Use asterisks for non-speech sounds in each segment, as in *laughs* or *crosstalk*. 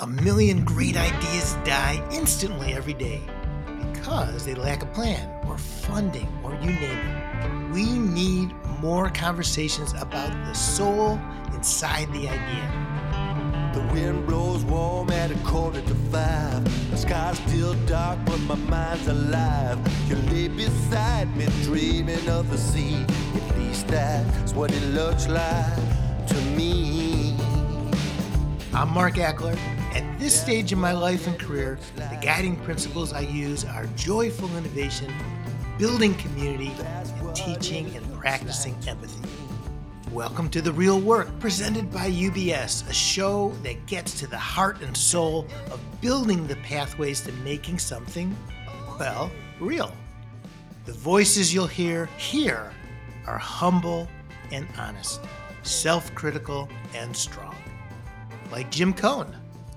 A million great ideas die instantly every day because they lack a plan or funding or you name it. We need more conversations about the soul inside the idea. The wind blows warm at a quarter to five. The sky's still dark, but my mind's alive. You lay beside me, dreaming of the sea. At least that's what it looks like to me. I'm Mark Achler. At this stage in my life and career, the guiding principles I use are joyful innovation, building community, and teaching and practicing empathy. Welcome to The Real Work, presented by UBS, a show that gets to the heart and soul of building the pathways to making something, well, real. The voices you'll hear here are humble and honest, self critical and strong. Like Jim Cohen,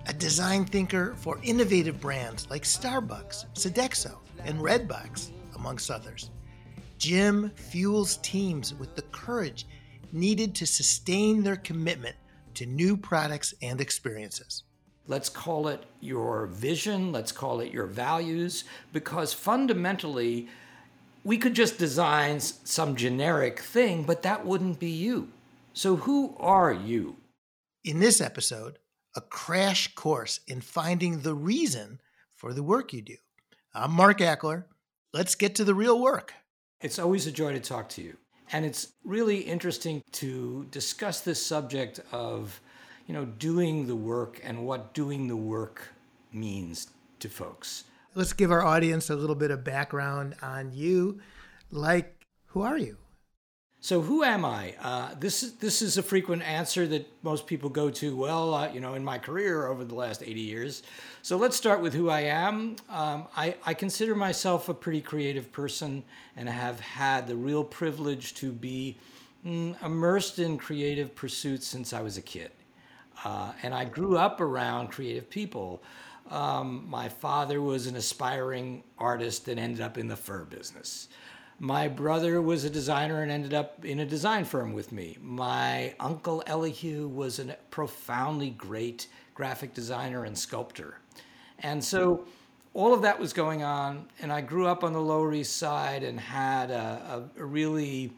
a design thinker for innovative brands like Starbucks, Sodexo, and Redbox, amongst others. Jim fuels teams with the courage needed to sustain their commitment to new products and experiences. Let's call it your vision, let's call it your values, because fundamentally, we could just design some generic thing, but that wouldn't be you. So, who are you? In this episode, a crash course in finding the reason for the work you do. I'm Mark Achler. Let's get to the real work. It's always a joy to talk to you. And it's really interesting to discuss this subject of, you know, doing the work and what doing the work means to folks. Let's give our audience a little bit of background on you. Like, who are you? So who am I? Uh, this is this is a frequent answer that most people go to. Well, uh, you know, in my career over the last 80 years. So let's start with who I am. Um, I, I consider myself a pretty creative person, and have had the real privilege to be mm, immersed in creative pursuits since I was a kid. Uh, and I grew up around creative people. Um, my father was an aspiring artist that ended up in the fur business. My brother was a designer and ended up in a design firm with me. My uncle Elihu was a profoundly great graphic designer and sculptor. And so all of that was going on, and I grew up on the Lower East Side and had a, a, a really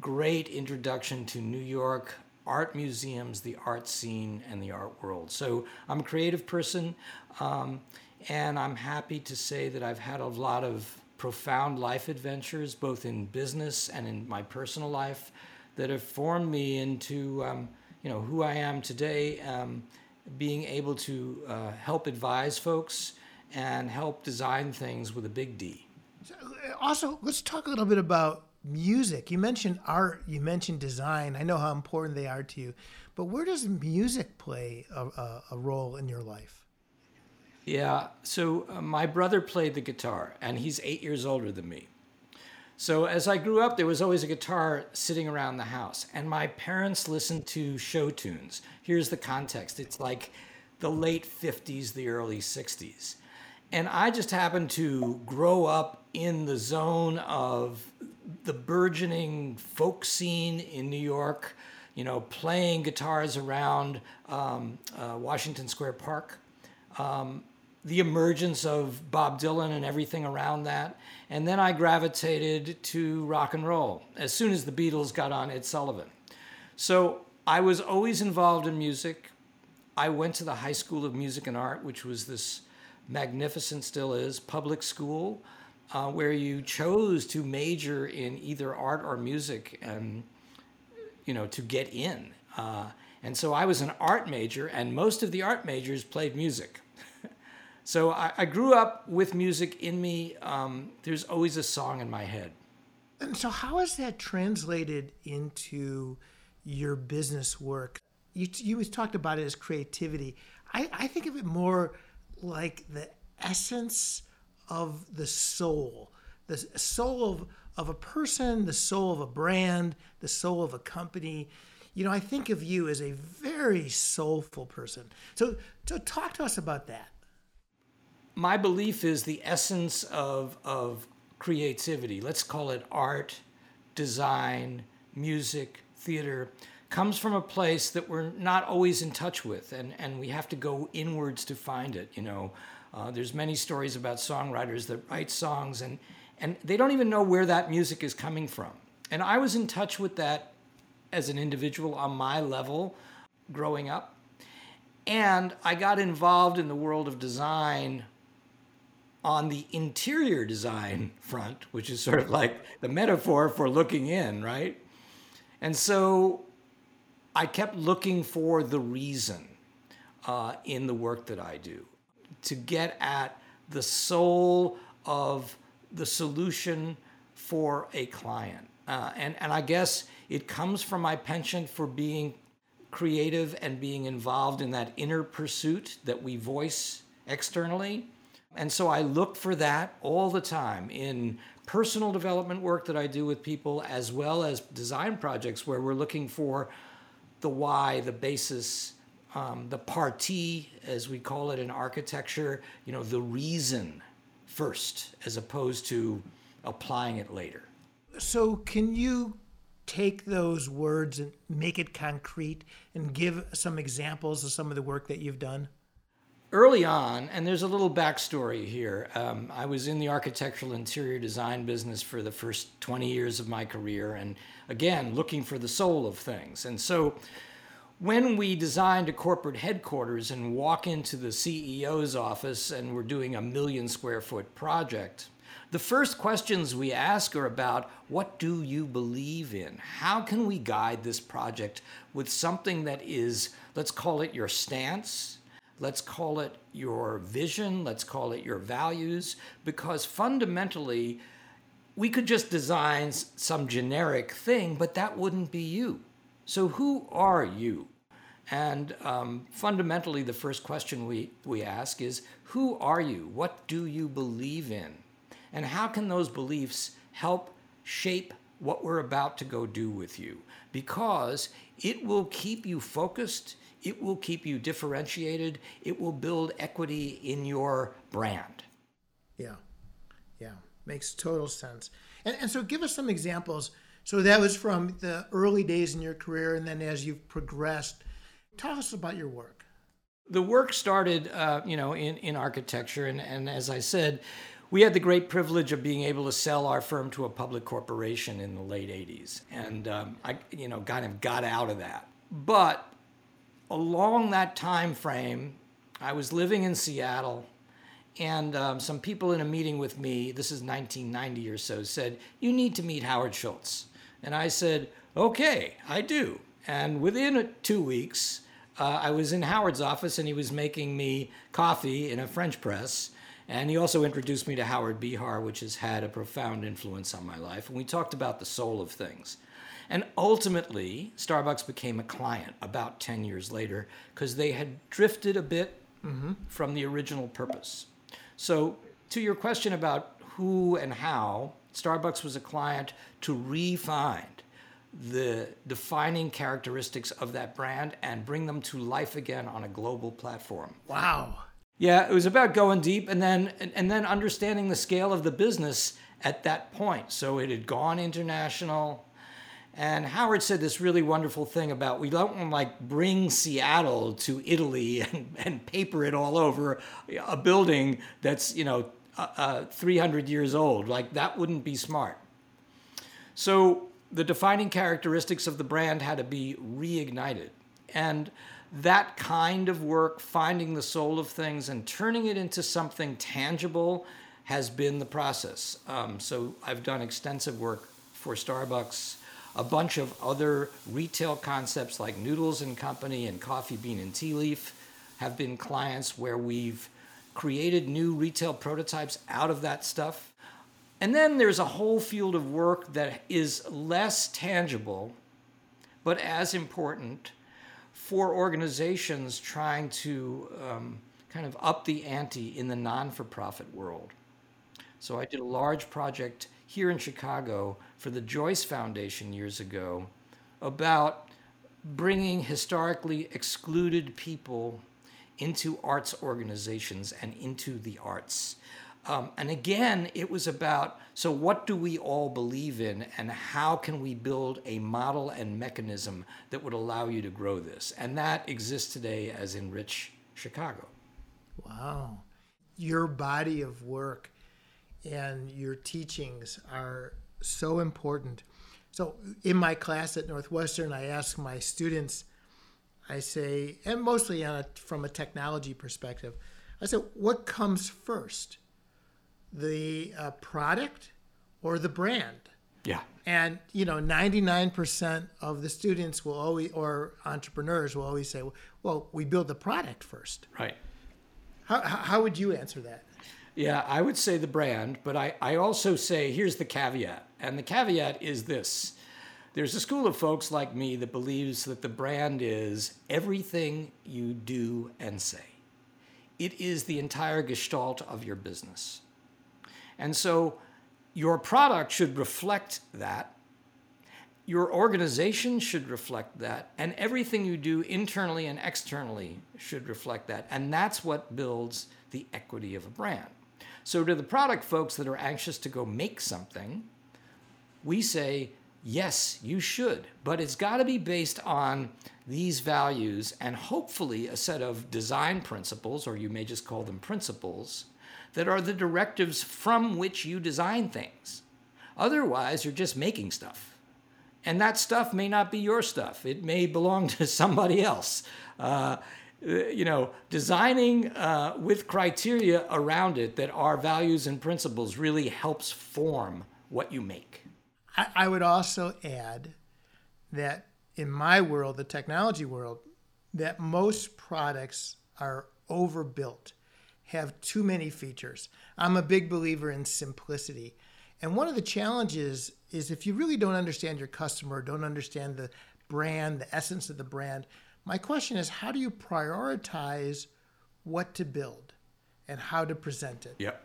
great introduction to New York art museums, the art scene, and the art world. So I'm a creative person, um, and I'm happy to say that I've had a lot of profound life adventures, both in business and in my personal life, that have formed me into um, you know who I am today. Um, being able to uh, help advise folks and help design things with a big D. Also, let's talk a little bit about music. You mentioned art, you mentioned design. I know how important they are to you, but where does music play a, a, a role in your life? Yeah. So uh, my brother played the guitar, and he's eight years older than me. So as I grew up, there was always a guitar sitting around the house, and my parents listened to show tunes. Here's the context it's like the late 50s, the early 60s. And I just happened to grow up in the zone of the burgeoning folk scene in New York, you know, playing guitars around um, uh, Washington Square Park. Um, the emergence of Bob Dylan and everything around that. And then I gravitated to rock and roll as soon as the Beatles got on Ed Sullivan. So I was always involved in music. I went to the High School of Music and Art, which was this magnificent, still is, public school uh, where you chose to major in either art or music and, you know, to get in. Uh, and so I was an art major, and most of the art majors played music. So I, I grew up with music in me. Um, there's always a song in my head. And so, how is that translated into your business work? You, you talked about it as creativity. I, I think of it more like the essence of the soul, the soul of, of a person, the soul of a brand, the soul of a company. You know, I think of you as a very soulful person. So, so talk to us about that my belief is the essence of, of creativity. Let's call it art, design, music, theater. comes from a place that we're not always in touch with, and, and we have to go inwards to find it. You know, uh, there's many stories about songwriters that write songs and, and they don't even know where that music is coming from. And I was in touch with that as an individual on my level growing up. And I got involved in the world of design on the interior design front, which is sort of like the metaphor for looking in, right? And so I kept looking for the reason uh, in the work that I do to get at the soul of the solution for a client. Uh, and, and I guess it comes from my penchant for being creative and being involved in that inner pursuit that we voice externally. And so I look for that all the time in personal development work that I do with people, as well as design projects where we're looking for the why, the basis, um, the parti, as we call it in architecture, you know, the reason first, as opposed to applying it later. So, can you take those words and make it concrete and give some examples of some of the work that you've done? Early on, and there's a little backstory here. Um, I was in the architectural interior design business for the first 20 years of my career, and again, looking for the soul of things. And so, when we designed a corporate headquarters and walk into the CEO's office and we're doing a million square foot project, the first questions we ask are about what do you believe in? How can we guide this project with something that is, let's call it your stance, let's call it your vision, let's call it your values, because fundamentally, we could just design some generic thing, but that wouldn't be you. So, who are you? And um, fundamentally, the first question we, we ask is Who are you? What do you believe in? And how can those beliefs help shape what we're about to go do with you? Because it will keep you focused, it will keep you differentiated, it will build equity in your brand. Yeah, yeah, makes total sense. And, and so, give us some examples. So, that was from the early days in your career, and then as you've progressed Tell us about your work. The work started, uh, you know, in, in architecture, and, and as I said, we had the great privilege of being able to sell our firm to a public corporation in the late 80s, and um, I, you know, kind of got out of that. But along that time frame, I was living in Seattle, and um, some people in a meeting with me, this is 1990 or so, said, You need to meet Howard Schultz. And I said, Okay, I do. And within two weeks, uh, I was in Howard's office and he was making me coffee in a French press. And he also introduced me to Howard Behar, which has had a profound influence on my life. And we talked about the soul of things. And ultimately, Starbucks became a client about 10 years later because they had drifted a bit mm-hmm. from the original purpose. So, to your question about who and how, Starbucks was a client to refine the defining characteristics of that brand and bring them to life again on a global platform. Wow. Yeah, it was about going deep and then and then understanding the scale of the business at that point. So it had gone international. And Howard said this really wonderful thing about we don't want to like bring Seattle to Italy *laughs* and, and paper it all over a building that's, you know, uh, uh, 300 years old. Like that wouldn't be smart. So the defining characteristics of the brand had to be reignited. And that kind of work, finding the soul of things and turning it into something tangible, has been the process. Um, so I've done extensive work for Starbucks, a bunch of other retail concepts like Noodles and Company and Coffee Bean and Tea Leaf have been clients where we've created new retail prototypes out of that stuff and then there's a whole field of work that is less tangible, but as important for organizations trying to um, kind of up the ante in the non for profit world. So I did a large project here in Chicago for the Joyce Foundation years ago about bringing historically excluded people into arts organizations and into the arts Um, and again, it was about so what do we all believe in, and how can we build a model and mechanism that would allow you to grow this? And that exists today as Enrich Chicago. Wow. Your body of work and your teachings are so important. So, in my class at Northwestern, I ask my students, I say, and mostly a, from a technology perspective, I said, what comes first? the uh, product or the brand. Yeah. And you know, 99% of the students will always, or entrepreneurs will always say, "Well, we build the product first. Right. How, how would you answer that? Yeah, I would say the brand, but I, I also say here's the caveat. And the caveat is this there's a school of folks like me that believes that the brand is everything you do and say, it is the entire gestalt of your business. And so your product should reflect that. Your organization should reflect that. And everything you do internally and externally should reflect that. And that's what builds the equity of a brand. So, to the product folks that are anxious to go make something, we say, yes, you should, but it's got to be based on these values and hopefully a set of design principles, or you may just call them principles, that are the directives from which you design things. Otherwise, you're just making stuff. And that stuff may not be your stuff, it may belong *laughs* to somebody else. Uh, you know, designing uh, with criteria around it that are values and principles really helps form what you make. I, I would also add that in my world, the technology world, that most products are overbuilt have too many features. I'm a big believer in simplicity. And one of the challenges is if you really don't understand your customer, don't understand the brand, the essence of the brand, my question is how do you prioritize what to build and how to present it? Yep.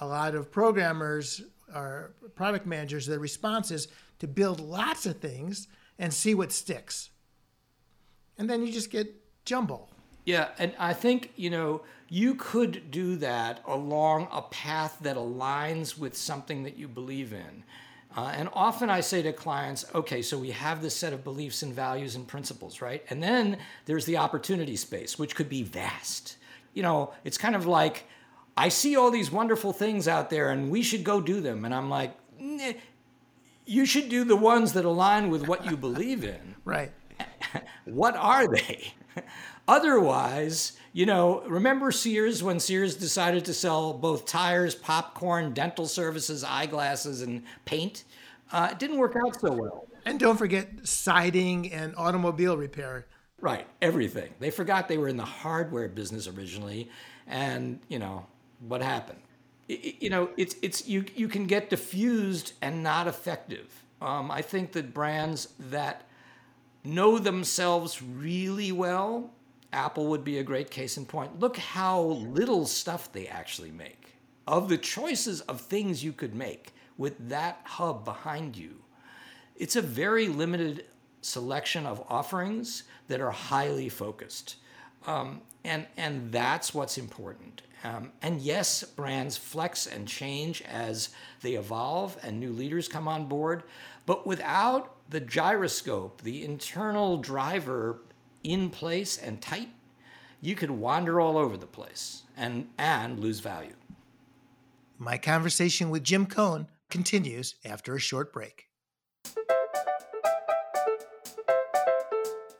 A lot of programmers or product managers, their response is to build lots of things and see what sticks. And then you just get jumble. Yeah, and I think, you know, you could do that along a path that aligns with something that you believe in. Uh, and often I say to clients, okay, so we have this set of beliefs and values and principles, right? And then there's the opportunity space, which could be vast. You know, it's kind of like, I see all these wonderful things out there and we should go do them. And I'm like, you should do the ones that align with what you believe in. *laughs* right. *laughs* what are they? *laughs* Otherwise, you know, remember Sears when Sears decided to sell both tires, popcorn, dental services, eyeglasses, and paint? Uh, it didn't work out so well. And don't forget siding and automobile repair. Right, everything. They forgot they were in the hardware business originally, and you know what happened. It, you know, it's it's you you can get diffused and not effective. Um, I think that brands that know themselves really well Apple would be a great case in point. Look how little stuff they actually make. Of the choices of things you could make with that hub behind you, it's a very limited selection of offerings that are highly focused. Um, and, and that's what's important. Um, and yes, brands flex and change as they evolve and new leaders come on board. But without the gyroscope, the internal driver in place and tight, you could wander all over the place and, and lose value. My conversation with Jim Cohen continues after a short break.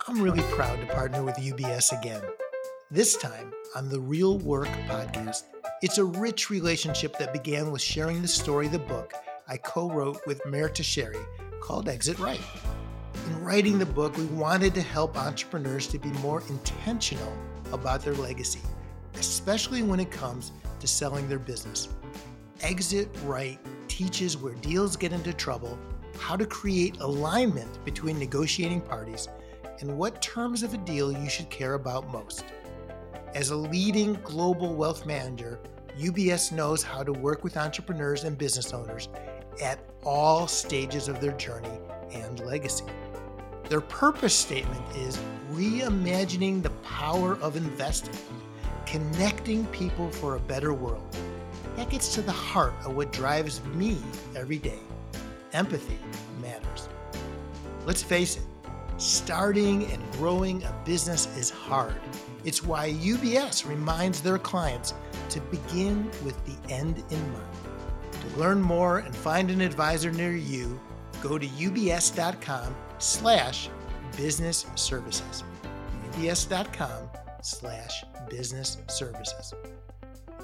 I'm really proud to partner with UBS again. This time on the Real Work podcast. It's a rich relationship that began with sharing the story of the book I co wrote with Meir Teixeira called Exit Right. In writing the book, we wanted to help entrepreneurs to be more intentional about their legacy, especially when it comes to selling their business. Exit Right teaches where deals get into trouble, how to create alignment between negotiating parties, and what terms of a deal you should care about most. As a leading global wealth manager, UBS knows how to work with entrepreneurs and business owners at all stages of their journey and legacy. Their purpose statement is reimagining the power of investing, connecting people for a better world. That gets to the heart of what drives me every day. Empathy matters. Let's face it, starting and growing a business is hard. It's why UBS reminds their clients to begin with the end in mind. To learn more and find an advisor near you, go to ubs.com slash business services. ubs.com slash business services.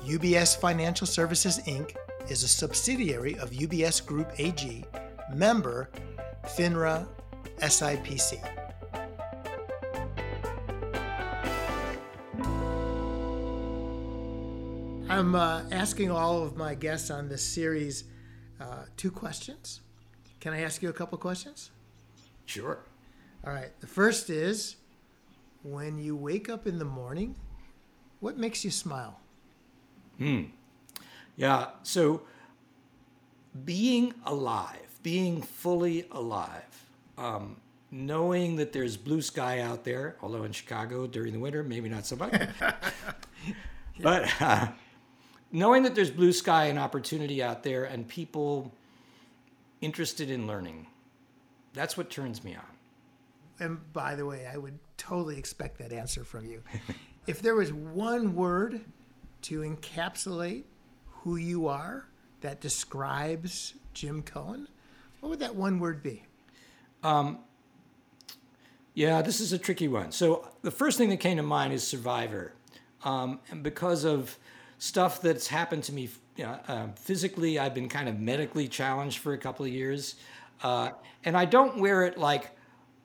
UBS Financial Services Inc. is a subsidiary of UBS Group AG, member FINRA SIPC. I'm uh, asking all of my guests on this series uh, two questions. Can I ask you a couple questions? Sure. All right. The first is when you wake up in the morning, what makes you smile? Hmm. Yeah. So being alive, being fully alive, um, knowing that there's blue sky out there, although in Chicago during the winter, maybe not so much. *laughs* but uh, knowing that there's blue sky and opportunity out there and people interested in learning, that's what turns me on. And by the way, I would totally expect that answer from you. *laughs* if there was one word to encapsulate who you are that describes Jim Cohen, what would that one word be? Um, Yeah, this is a tricky one. So the first thing that came to mind is Survivor, um, and because of stuff that's happened to me uh, physically, I've been kind of medically challenged for a couple of years, uh, and I don't wear it like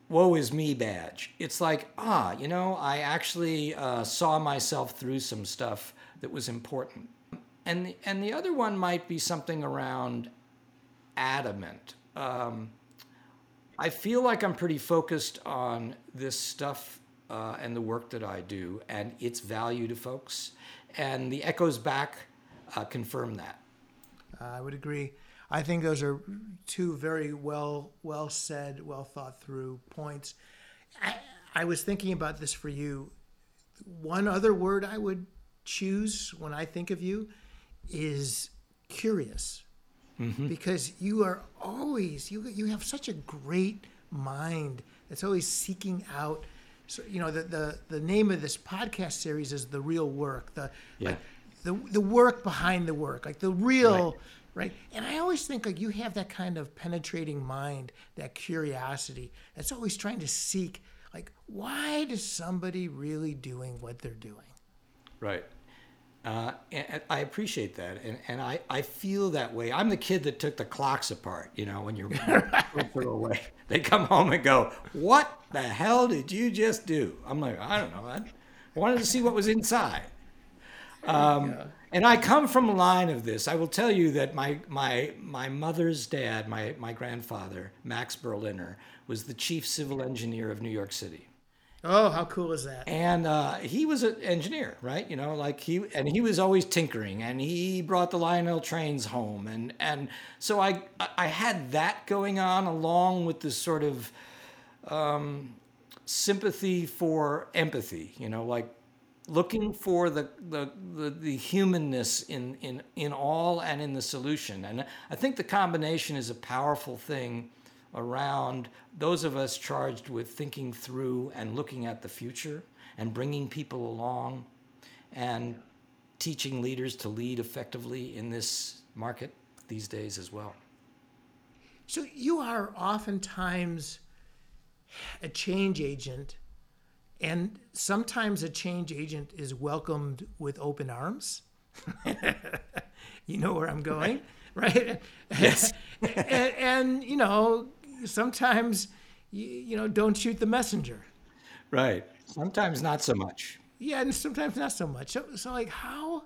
"woe is me" badge. It's like ah, you know, I actually uh, saw myself through some stuff that was important, and the, and the other one might be something around adamant. Um, I feel like I'm pretty focused on this stuff uh, and the work that I do and its value to folks. And the echoes back uh, confirm that. I would agree. I think those are two very well well said, well thought through points. I, I was thinking about this for you. One other word I would choose when I think of you is curious, because you are always you you have such a great mind that's always seeking out. So you know the the, the name of this podcast series is the real work. The Yeah. like, the the work behind the work, like the real Right. right? And I always think like you have that kind of penetrating mind, that curiosity that's always trying to seek like why is somebody really doing what they're doing? Right. Uh, and I appreciate that, and, and I, I feel that way. I'm the kid that took the clocks apart. You know, when you're *laughs* away, they come home and go, "What the hell did you just do?" I'm like, I don't know. I wanted to see what was inside. Um, And I come from a line of this. I will tell you that my my my mother's dad, my my grandfather, Max Berliner, was the chief civil engineer of New York City Oh, how cool is that? and uh, he was an engineer, right? You know, like he and he was always tinkering, and he brought the Lionel trains home, and and so I I had that going on along with this sort of um, sympathy for empathy, you know, like looking for the, the, the, the humanness in, in, in all and in the solution. And I think the combination is a powerful thing around those of us charged with thinking through and looking at the future and bringing people along and teaching leaders to lead effectively in this market these days as well. So you are oftentimes a change agent, and sometimes a change agent is welcomed with open arms. *laughs* you know where I'm going, right? Yes. *laughs* and, and, you know, sometimes you, you know don't shoot the messenger. Right. Sometimes not so much. Yeah, and sometimes not so much. So, so like how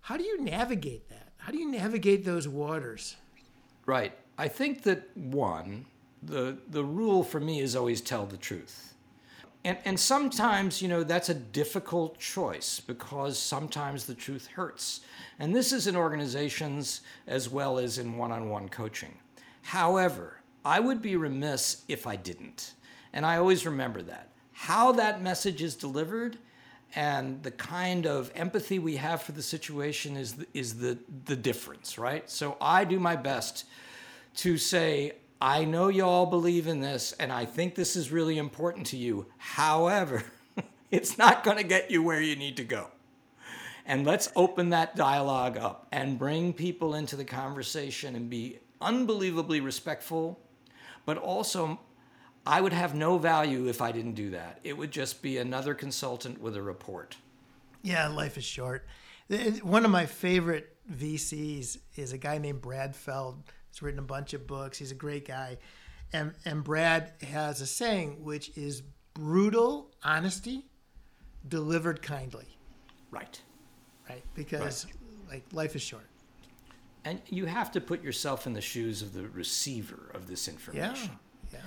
how do you navigate that? How do you navigate those waters? Right. I think that one, the the rule for me is always tell the truth. And and sometimes, you know, that's a difficult choice because sometimes the truth hurts. And this is in organizations as well as in one-on-one coaching. However, I would be remiss if I didn't. And I always remember that. How that message is delivered and the kind of empathy we have for the situation is the, is the the difference, right? So I do my best to say I know you all believe in this and I think this is really important to you. However, *laughs* it's not going to get you where you need to go. And let's open that dialogue up and bring people into the conversation and be unbelievably respectful, but also I would have no value if I didn't do that. It would just be another consultant with a report. Yeah, life is short. One of my favorite VCs is a guy named Brad Feld. He's written a bunch of books. He's a great guy. And, and Brad has a saying, which is brutal honesty delivered kindly. Right. Right. Because right. like life is short. And you have to put yourself in the shoes of the receiver of this information. Yeah. Yeah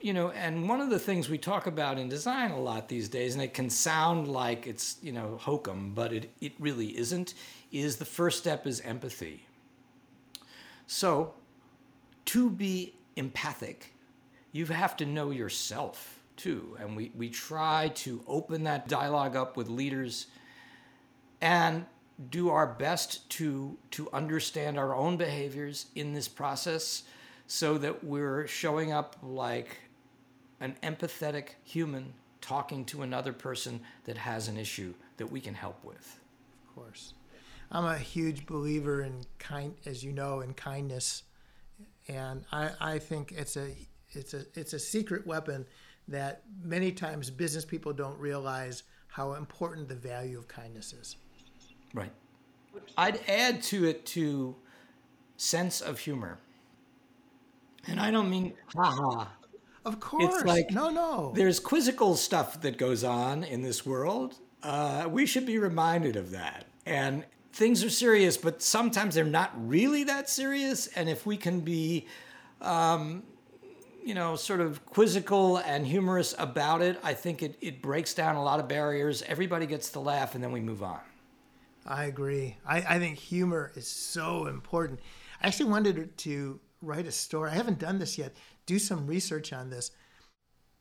you know, and one of the things we talk about in design a lot these days, and it can sound like it's, you know, hokum, but it, it really isn't, is the first step is empathy. So, to be empathic, you have to know yourself too. And we, we try to open that dialogue up with leaders and do our best to, to understand our own behaviors in this process so that we're showing up like an empathetic human talking to another person that has an issue that we can help with. Of course. I'm a huge believer in kind, as you know, in kindness, and I, I think it's a it's a it's a secret weapon that many times business people don't realize how important the value of kindness is. Right. I'd add to it to sense of humor. And I don't mean haha of course. It's like no, no. There's quizzical stuff that goes on in this world. Uh, we should be reminded of that. And things are serious, but sometimes they're not really that serious. And if we can be, um, you know, sort of quizzical and humorous about it, I think it, it breaks down a lot of barriers. Everybody gets to laugh, and then we move on. I agree. I, I think humor is so important. I actually wanted to write a story. I haven't done this yet do some research on this.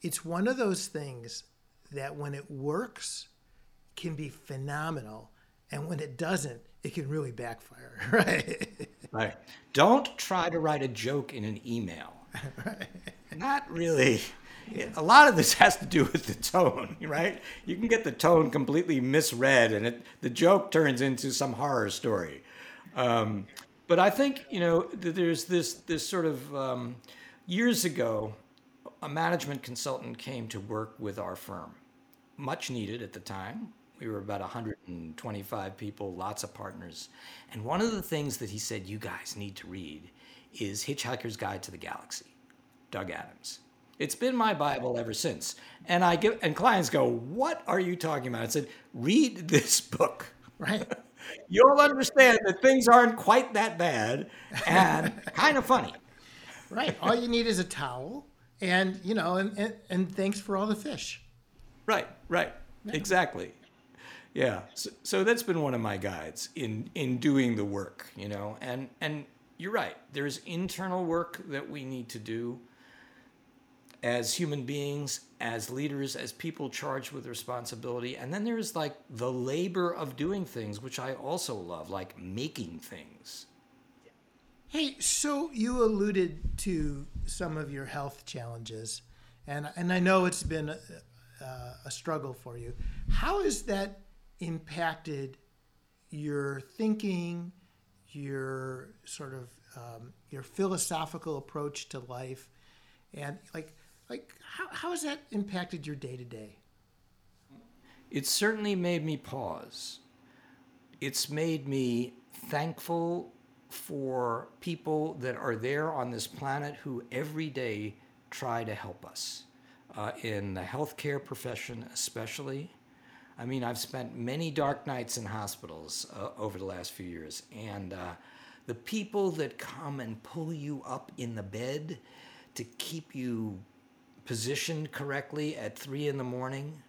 It's one of those things that when it works can be phenomenal and when it doesn't it can really backfire *laughs* right right don't try to write a joke in an email *laughs* right. not really a lot of this *laughs* has to do with the tone right you can get the tone completely misread and it, the joke turns into some horror story um, but i think you know there's this this sort of um, Years ago, a management consultant came to work with our firm, much needed at the time. We were about 125 people, lots of partners. And one of the things that he said you guys need to read is Hitchhiker's Guide to the Galaxy, Doug Adams. It's been my Bible ever since. And I give and clients go, "What are you talking about?" I said, "Read this book." *laughs* Right. You'll understand that things aren't quite that bad and *laughs* kind of funny right. All you need is a towel, and you know, and and, and thanks for all the fish. Right. Right. Yeah. Exactly. Yeah. So, so that's been one of my guides in in doing the work. You know, and and you're right. There's internal work that we need to do as human beings, as leaders, as people charged with responsibility. And then there's like the labor of doing things, which I also love, like making things. Hey, so you alluded to some of your health challenges, and and I know it's been a, a struggle for you. How has that impacted your thinking, your sort of um, your philosophical approach to life, and like like how, how has that impacted your day to day? It certainly made me pause. It's made me thankful for people that are there on this planet who every day try to help us. Uh, in the healthcare profession, especially. I mean, I've spent many dark nights in hospitals uh, over the last few years, and uh, the people that come and pull you up in the bed to keep you positioned correctly at three in the morning,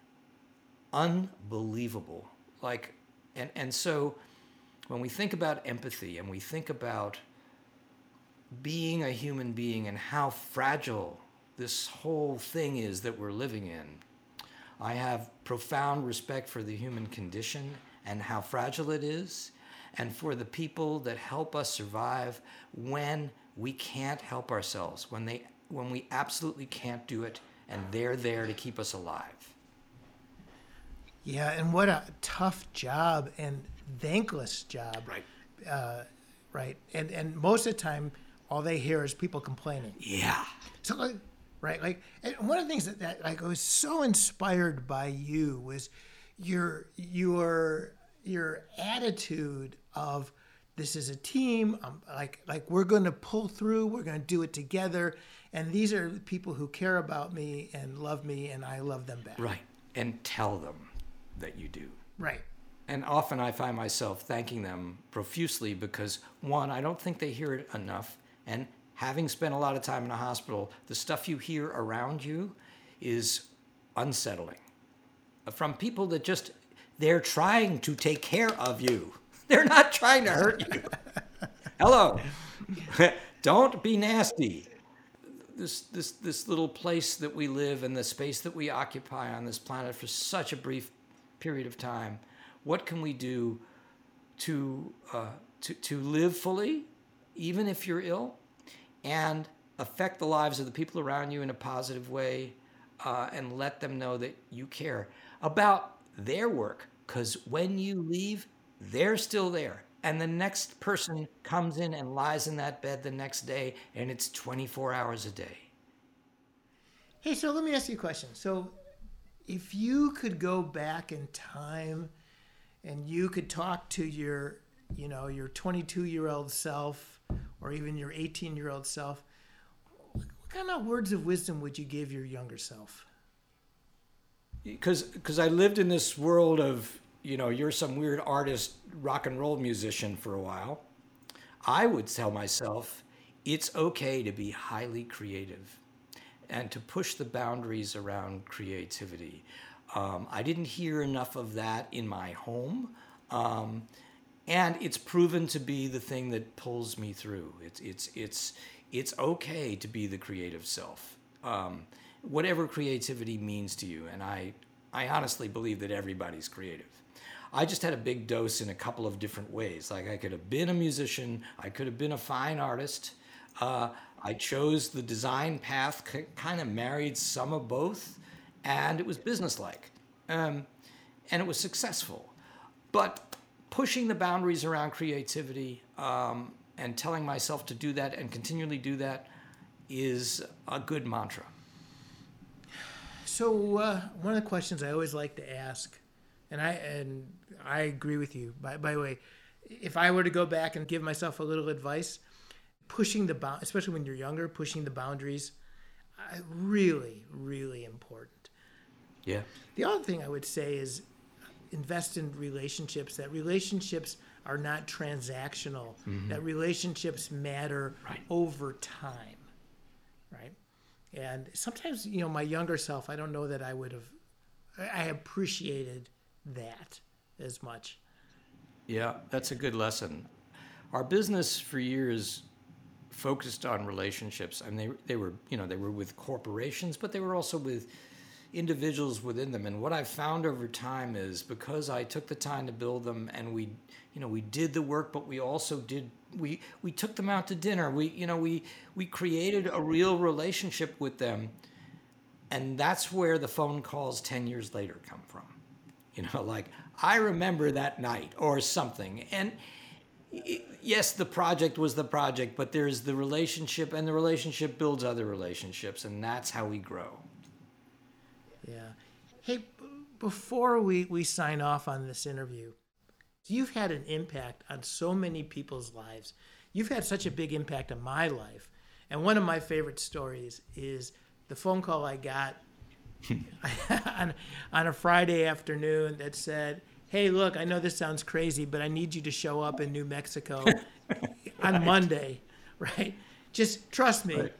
unbelievable. Like, and and so when we think about empathy and we think about being a human being and how fragile this whole thing is that we're living in, I have profound respect for the human condition and how fragile it is, and for the people that help us survive when we can't help ourselves, when, they, when we absolutely can't do it, and they're there to keep us alive. Yeah, and what a tough job and thankless job. Right. Uh, right. And and most of the time, all they hear is people complaining. Yeah. So like, right, like, and one of the things that, that like I was so inspired by you was your your your attitude of this is a team. Um, like like we're going to pull through. We're going to do it together. And these are people who care about me and love me, and I love them back. Right. And tell them that you do. Right. And often I find myself thanking them profusely because, one, I don't think they hear it enough. And having spent a lot of time in a hospital, the stuff you hear around you is unsettling. From people that just, they're trying to take care of you, *laughs* they're not trying to hurt you. *laughs* Hello. *laughs* don't be nasty. This, this, this little place that we live and the space that we occupy on this planet for such a brief period of time, what can we do to, uh, to, to live fully, even if you're ill, and affect the lives of the people around you in a positive way uh, and let them know that you care about their work? Because when you leave, they're still there. And the next person comes in and lies in that bed the next day, and it's 24 hours a day. Hey, so let me ask you a question. So, if you could go back in time and you could talk to your, you know, your 22 year old self or even your 18 year old self, what kind of words of wisdom would you give your younger self? Because because I lived in this world of you know you're some weird artist rock and roll musician for a while. I would tell myself it's okay to be highly creative and to push the boundaries around creativity. Um, I didn't hear enough of that in my home. Um, and it's proven to be the thing that pulls me through. It's, it's, it's, it's okay to be the creative self, um, whatever creativity means to you. And I, I honestly believe that everybody's creative. I just had a big dose in a couple of different ways. Like I could have been a musician, I could have been a fine artist, uh, I chose the design path, c- kind of married some of both, and it was businesslike. Um, and it was successful. But pushing the boundaries around creativity um, and telling myself to do that and continually do that is a good mantra. So uh, one of the questions I always like to ask, and I and I agree with you. By, by the way, if I were to go back and give myself a little advice, pushing the bound, especially when you're younger, pushing the boundaries, uh, really, really important. Yeah. The other thing I would say is invest in relationships. That relationships are not transactional. That relationships matter Right. over time, right? And sometimes, you know, my younger self, I don't know that I would have, I appreciated that as much. Yeah, that's a good lesson. Our business for years focused on relationships, and they they were you know they were with corporations, but they were also with individuals within them. And what I found over time is because I took the time to build them, and we you know we did the work, but we also did we we took them out to dinner. We you know we we created a real relationship with them, and that's where the phone calls ten years later come from you know *laughs* like i remember that night or something and yes the project was the project but there's the relationship and the relationship builds other relationships and that's how we grow Yeah. Hey, b- before we, we sign off on this interview, you've had an impact on so many people's lives. You've had such a big impact on my life. And one of my favorite stories is the phone call I got *laughs* on, on a Friday afternoon that said, Hey, look, I know this sounds crazy, but I need you to show up in New Mexico *laughs* on Monday, *laughs* right? Just trust me. Right.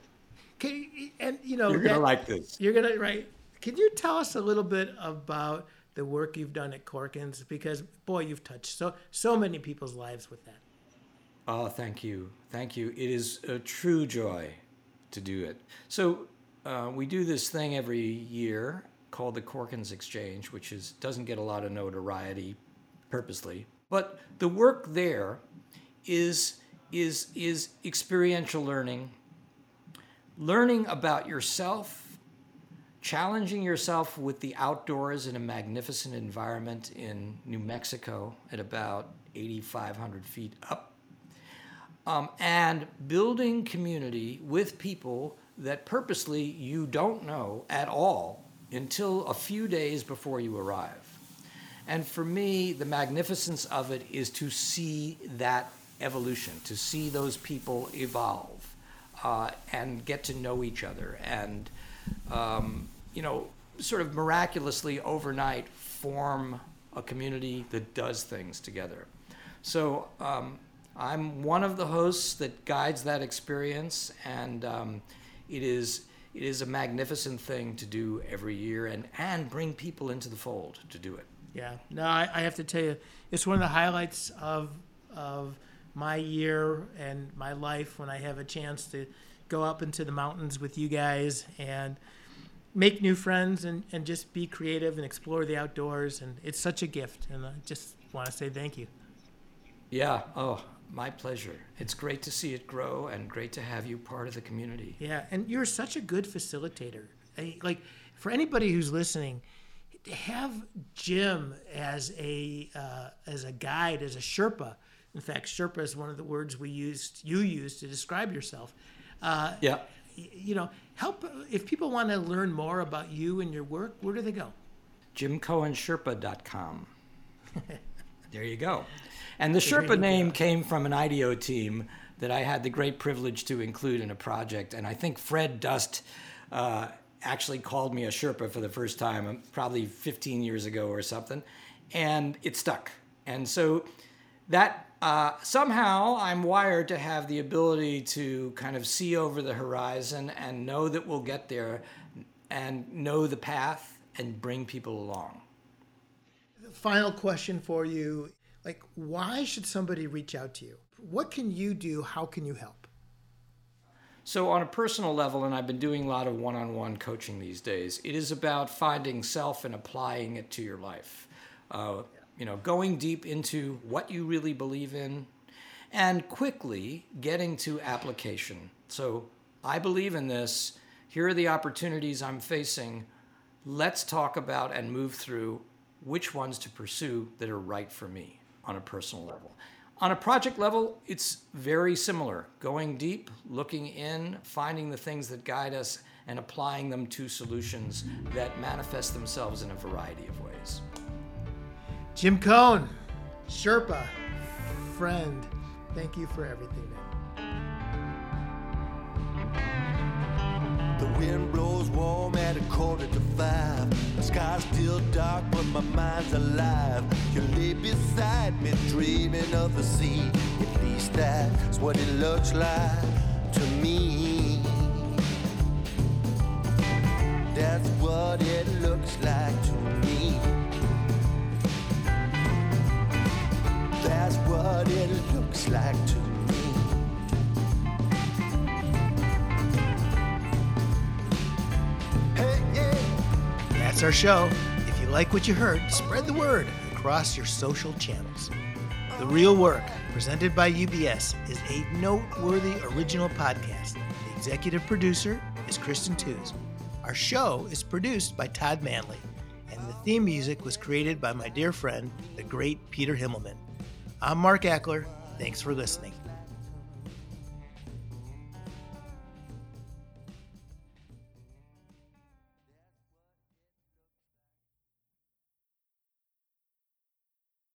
Can you- and you know you're gonna that- like this you're gonna right. Can you tell us a little bit about the work you've done at Corkins? Because boy, you've touched so so many people's lives with that. Oh, thank you. Thank you. It is a true joy to do it. So, uh, we do this thing every year called the Corkins Exchange, which is doesn't get a lot of notoriety purposely. But the work there is is is experiential learning, learning about yourself, challenging yourself with the outdoors in a magnificent environment in New Mexico at about 8,500 feet up, um, and building community with people that purposely you don't know at all until a few days before you arrive. And for me, the magnificence of it is to see that evolution, to see those people evolve uh, and get to know each other and, um, you know, sort of miraculously overnight form a community that does things together. So um, I'm one of the hosts that guides that experience, and um, it is it is a magnificent thing to do every year and, and bring people into the fold to do it. Yeah, no, I, I have to tell you, it's one of the highlights of of my year and my life when I have a chance to go up into the mountains with you guys and make new friends and, and just be creative and explore the outdoors. And it's such a gift. And I just want to say thank you. Yeah. Oh, my pleasure. It's great to see it grow and great to have you part of the community. Yeah. And you're such a good facilitator. I, like, for anybody who's listening, have Jim as a uh, as a guide, as a Sherpa, in fact, Sherpa is one of the words we used, you used to describe yourself. Uh, yeah. You know, help if people want to learn more about you and your work. Where do they go? JimCohenSherpa.com. *laughs* there you go. And the Sherpa name came from an IDEO team that I had the great privilege to include in a project. And I think Fred Dust uh, actually called me a Sherpa for the first time, um, probably 15 years ago or something. And it stuck. And so that uh, somehow I'm wired to have the ability to kind of see over the horizon and know that we'll get there and know the path and bring people along. Final question for you like, why should somebody reach out to you? What can you do? How can you help? So, on a personal level, and I've been doing a lot of one on one coaching these days, it is about finding self and applying it to your life. Uh, you know, going deep into what you really believe in and quickly getting to application. So, I believe in this. Here are the opportunities I'm facing. Let's talk about and move through which ones to pursue that are right for me on a personal level. On a project level, it's very similar going deep, looking in, finding the things that guide us, and applying them to solutions that manifest themselves in a variety of ways. Jim Cohen, Sherpa, friend, thank you for everything, man. The wind blows warm at a quarter to five. The sky's still dark, but my mind's alive. You lay beside me, dreaming of the sea. At least that's what it looks like to me. That's what it looks like to me. That's what it looks like to me. That's our show. If you like what you heard, spread the word across your social channels. The Real Work, presented by UBS, is a noteworthy original podcast. The executive producer is Kristen Tews. Our show is produced by Todd Manley, and the theme music was created by my dear friend, the great Peter Himmelman. I'm Mark Achler. Thanks for listening.